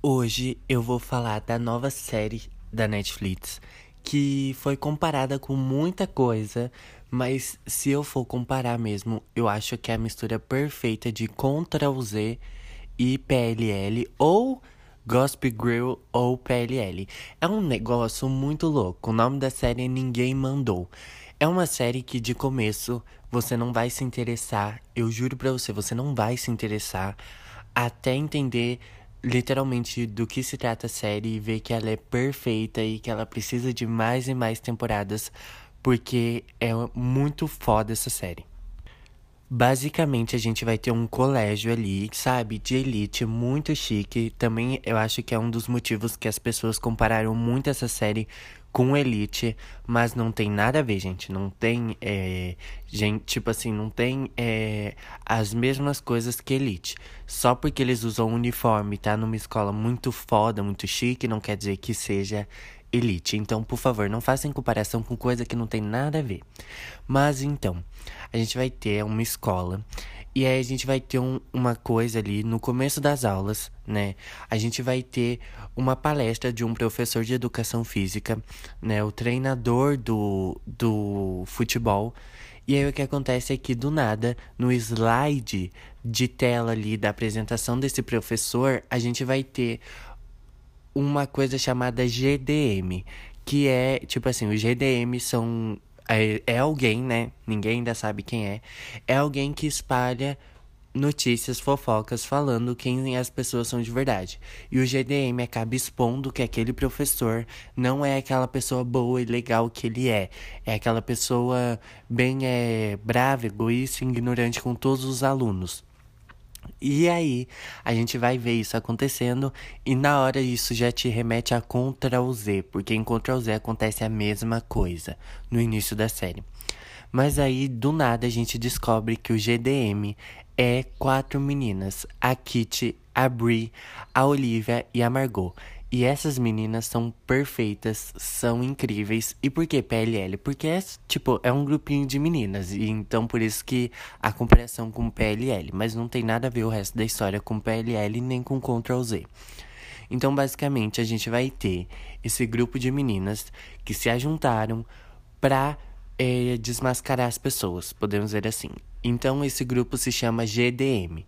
Hoje eu vou falar da nova série da Netflix que foi comparada com muita coisa, mas se eu for comparar mesmo, eu acho que é a mistura perfeita de Ctrl Z e PLL ou Gossip Girl ou PLL. É um negócio muito louco. O nome da série Ninguém Mandou. É uma série que de começo você não vai se interessar, eu juro pra você, você não vai se interessar até entender literalmente do que se trata a série e ver que ela é perfeita e que ela precisa de mais e mais temporadas, porque é muito foda essa série. Basicamente, a gente vai ter um colégio ali, sabe, de elite, muito chique. Também eu acho que é um dos motivos que as pessoas compararam muito essa série com Elite, mas não tem nada a ver, gente. Não tem, é, gente, tipo assim, não tem é, as mesmas coisas que Elite. Só porque eles usam uniforme, tá numa escola muito foda, muito chique, não quer dizer que seja Elite. Então, por favor, não façam comparação com coisa que não tem nada a ver. Mas então, a gente vai ter uma escola e aí a gente vai ter um, uma coisa ali no começo das aulas, né? A gente vai ter uma palestra de um professor de educação física, né? O treinador do, do futebol. E aí o que acontece é que do nada, no slide de tela ali da apresentação desse professor, a gente vai ter uma coisa chamada GDM, que é, tipo assim, os GDM são é, é alguém, né? Ninguém ainda sabe quem é. É alguém que espalha notícias, fofocas, falando quem as pessoas são de verdade. E o GDM acaba expondo que aquele professor não é aquela pessoa boa e legal que ele é. É aquela pessoa bem é, brava, egoísta e ignorante com todos os alunos. E aí, a gente vai ver isso acontecendo e na hora isso já te remete a Ctrl Z, porque em Ctrl Z acontece a mesma coisa no início da série. Mas aí, do nada, a gente descobre que o GDM é quatro meninas: a Kitty, a Brie, a Olivia e a Margot. E essas meninas são perfeitas, são incríveis. E por que PLL? Porque é, tipo, é um grupinho de meninas. E então por isso que a comparação com PLL. Mas não tem nada a ver o resto da história com PLL nem com Ctrl Z. Então, basicamente, a gente vai ter esse grupo de meninas que se ajuntaram pra é, desmascarar as pessoas, podemos dizer assim. Então, esse grupo se chama GDM.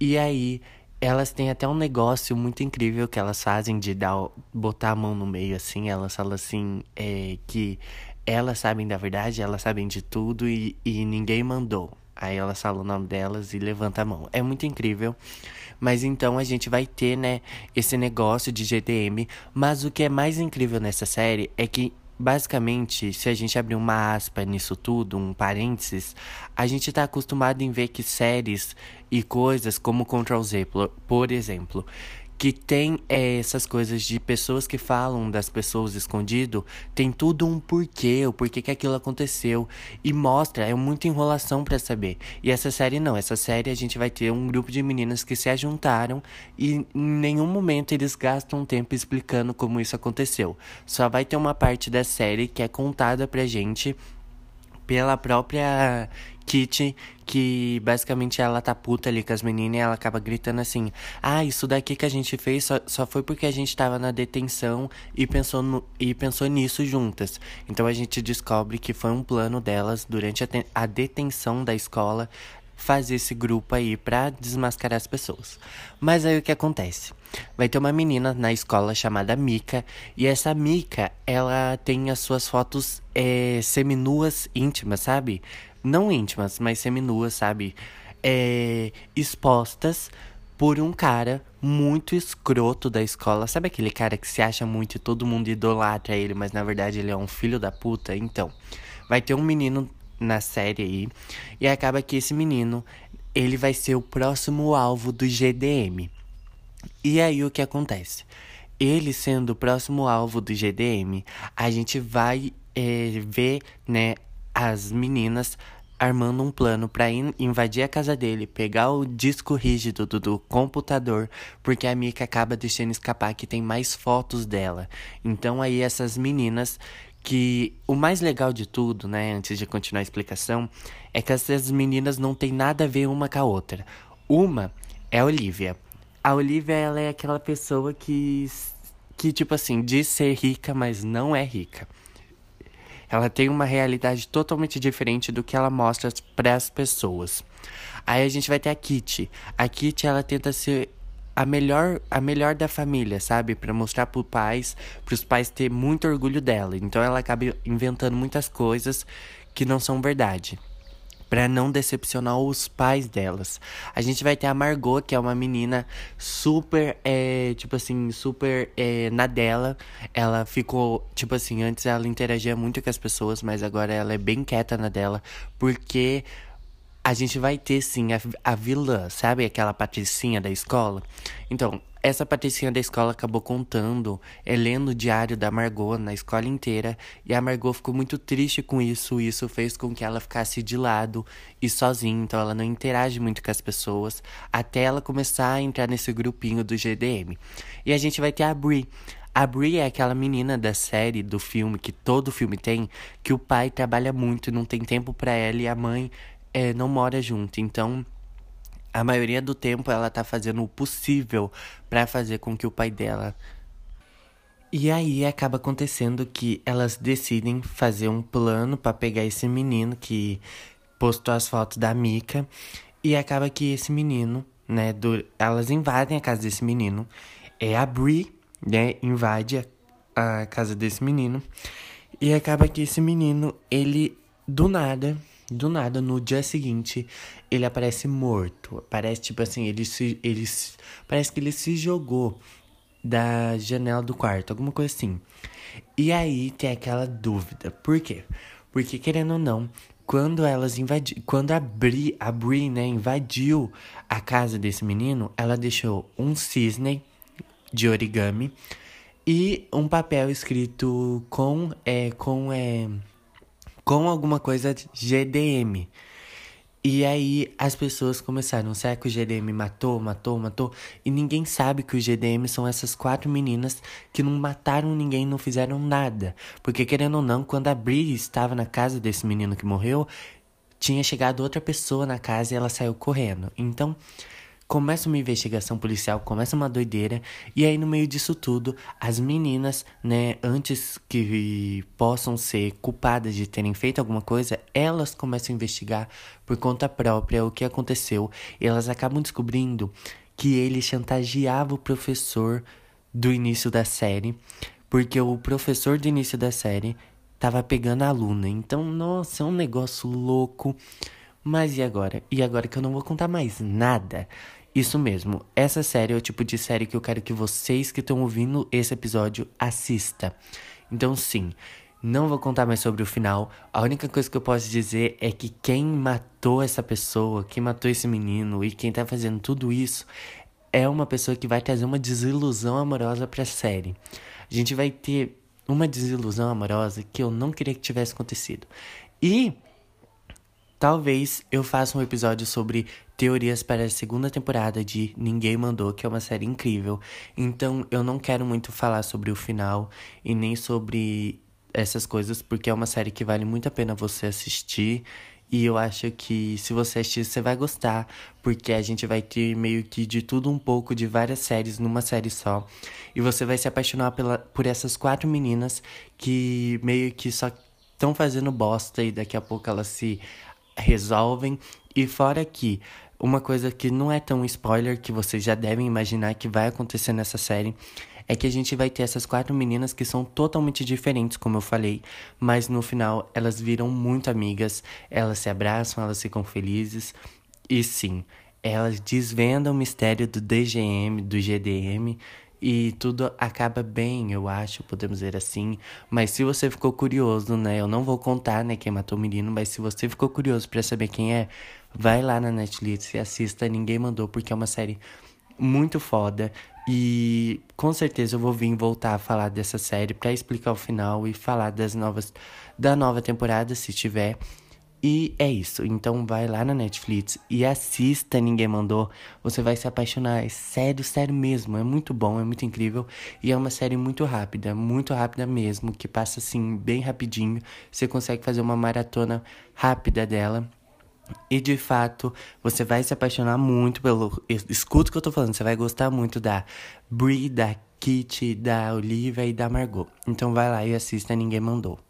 E aí, elas têm até um negócio muito incrível que elas fazem de dar, botar a mão no meio, assim. Elas falam assim, é, que elas sabem da verdade, elas sabem de tudo e, e ninguém mandou. Aí elas falam o nome delas e levanta a mão. É muito incrível. Mas então a gente vai ter, né, esse negócio de GDM. Mas o que é mais incrível nessa série é que Basicamente, se a gente abrir uma aspa nisso tudo, um parênteses, a gente está acostumado em ver que séries e coisas como Ctrl Z, por exemplo, que tem é, essas coisas de pessoas que falam das pessoas escondido, tem tudo um porquê, o porquê que aquilo aconteceu e mostra, é muita enrolação para saber. E essa série não, essa série a gente vai ter um grupo de meninas que se ajuntaram e em nenhum momento eles gastam tempo explicando como isso aconteceu. Só vai ter uma parte da série que é contada pra gente pela própria Kitty, que basicamente ela tá puta ali com as meninas e ela acaba gritando assim: Ah, isso daqui que a gente fez só, só foi porque a gente tava na detenção e pensou, no, e pensou nisso juntas. Então a gente descobre que foi um plano delas durante a, a detenção da escola fazer esse grupo aí pra desmascarar as pessoas. Mas aí o que acontece? Vai ter uma menina na escola chamada Mika, e essa Mika, ela tem as suas fotos é, seminuas íntimas, sabe? Não íntimas, mas seminuas, sabe? É, expostas por um cara muito escroto da escola. Sabe aquele cara que se acha muito e todo mundo idolatra ele, mas na verdade ele é um filho da puta? Então, vai ter um menino na série aí. E acaba que esse menino, ele vai ser o próximo alvo do GDM. E aí o que acontece? Ele sendo o próximo alvo do GDM, a gente vai é, ver, né, as meninas armando um plano para invadir a casa dele, pegar o disco rígido do, do, computador, porque a Mika acaba deixando escapar que tem mais fotos dela. Então aí essas meninas que o mais legal de tudo, né, antes de continuar a explicação, é que essas meninas não têm nada a ver uma com a outra. Uma é a Olivia. A Olivia, ela é aquela pessoa que, que, tipo assim, diz ser rica, mas não é rica. Ela tem uma realidade totalmente diferente do que ela mostra para as pessoas. Aí a gente vai ter a Kitty. A Kitty, ela tenta ser a melhor, a melhor da família, sabe? Para mostrar para pais, para os pais ter muito orgulho dela. Então ela acaba inventando muitas coisas que não são verdade para não decepcionar os pais delas. A gente vai ter a Margot, que é uma menina super, é, tipo assim, super é, na dela. Ela ficou, tipo assim, antes ela interagia muito com as pessoas, mas agora ela é bem quieta na dela, porque a gente vai ter sim a, a vilã, sabe? Aquela patricinha da escola. Então, essa patricinha da escola acabou contando, é, lendo o diário da Margot na escola inteira, e a Margot ficou muito triste com isso. Isso fez com que ela ficasse de lado e sozinha, então ela não interage muito com as pessoas, até ela começar a entrar nesse grupinho do GDM. E a gente vai ter a Brie. A Brie é aquela menina da série, do filme, que todo filme tem, que o pai trabalha muito, não tem tempo para ela e a mãe é, não mora junto. Então a maioria do tempo ela tá fazendo o possível para fazer com que o pai dela. E aí acaba acontecendo que elas decidem fazer um plano para pegar esse menino que postou as fotos da Mika e acaba que esse menino, né, do, elas invadem a casa desse menino. É a Brie, né, invade a, a casa desse menino e acaba que esse menino, ele do nada do nada, no dia seguinte, ele aparece morto. Parece tipo assim, ele se. Ele, parece que ele se jogou da janela do quarto, alguma coisa assim. E aí tem aquela dúvida. Por quê? Porque, querendo ou não, quando elas invadiram. Quando a Bri, a Bri, né, invadiu a casa desse menino, ela deixou um cisne de origami e um papel escrito com. É, com é, com alguma coisa GDM. E aí as pessoas começaram, será que o GDM matou, matou, matou? E ninguém sabe que o GDM são essas quatro meninas que não mataram ninguém, não fizeram nada. Porque querendo ou não, quando a Bri estava na casa desse menino que morreu, tinha chegado outra pessoa na casa e ela saiu correndo. Então, Começa uma investigação policial, começa uma doideira, e aí no meio disso tudo, as meninas, né, antes que possam ser culpadas de terem feito alguma coisa, elas começam a investigar por conta própria o que aconteceu, e elas acabam descobrindo que ele chantageava o professor do início da série, porque o professor do início da série tava pegando a aluna. Então, nossa, é um negócio louco. Mas e agora? E agora que eu não vou contar mais nada? Isso mesmo, essa série é o tipo de série que eu quero que vocês que estão ouvindo esse episódio assista. Então sim, não vou contar mais sobre o final. A única coisa que eu posso dizer é que quem matou essa pessoa, quem matou esse menino e quem tá fazendo tudo isso é uma pessoa que vai trazer uma desilusão amorosa pra série. A gente vai ter uma desilusão amorosa que eu não queria que tivesse acontecido. E Talvez eu faça um episódio sobre teorias para a segunda temporada de Ninguém Mandou, que é uma série incrível. Então eu não quero muito falar sobre o final e nem sobre essas coisas, porque é uma série que vale muito a pena você assistir. E eu acho que se você assistir, você vai gostar, porque a gente vai ter meio que de tudo um pouco de várias séries numa série só. E você vai se apaixonar pela, por essas quatro meninas que meio que só estão fazendo bosta e daqui a pouco elas se resolvem. E fora que uma coisa que não é tão spoiler, que vocês já devem imaginar que vai acontecer nessa série, é que a gente vai ter essas quatro meninas que são totalmente diferentes, como eu falei, mas no final elas viram muito amigas, elas se abraçam, elas ficam felizes. E sim, elas desvendam o mistério do DGM, do GDM, e tudo acaba bem, eu acho, podemos dizer assim. Mas se você ficou curioso, né? Eu não vou contar, né, quem matou o menino, mas se você ficou curioso para saber quem é, vai lá na Netflix e assista. Ninguém mandou, porque é uma série muito foda. E com certeza eu vou vir voltar a falar dessa série para explicar o final e falar das novas da nova temporada, se tiver. E é isso. Então vai lá na Netflix e assista Ninguém Mandou. Você vai se apaixonar. É sério, sério mesmo. É muito bom, é muito incrível. E é uma série muito rápida, muito rápida mesmo. Que passa assim, bem rapidinho. Você consegue fazer uma maratona rápida dela. E de fato, você vai se apaixonar muito pelo. Escuta o que eu tô falando, você vai gostar muito da Brie, da Kitty, da Olivia e da Margot. Então vai lá e assista Ninguém Mandou.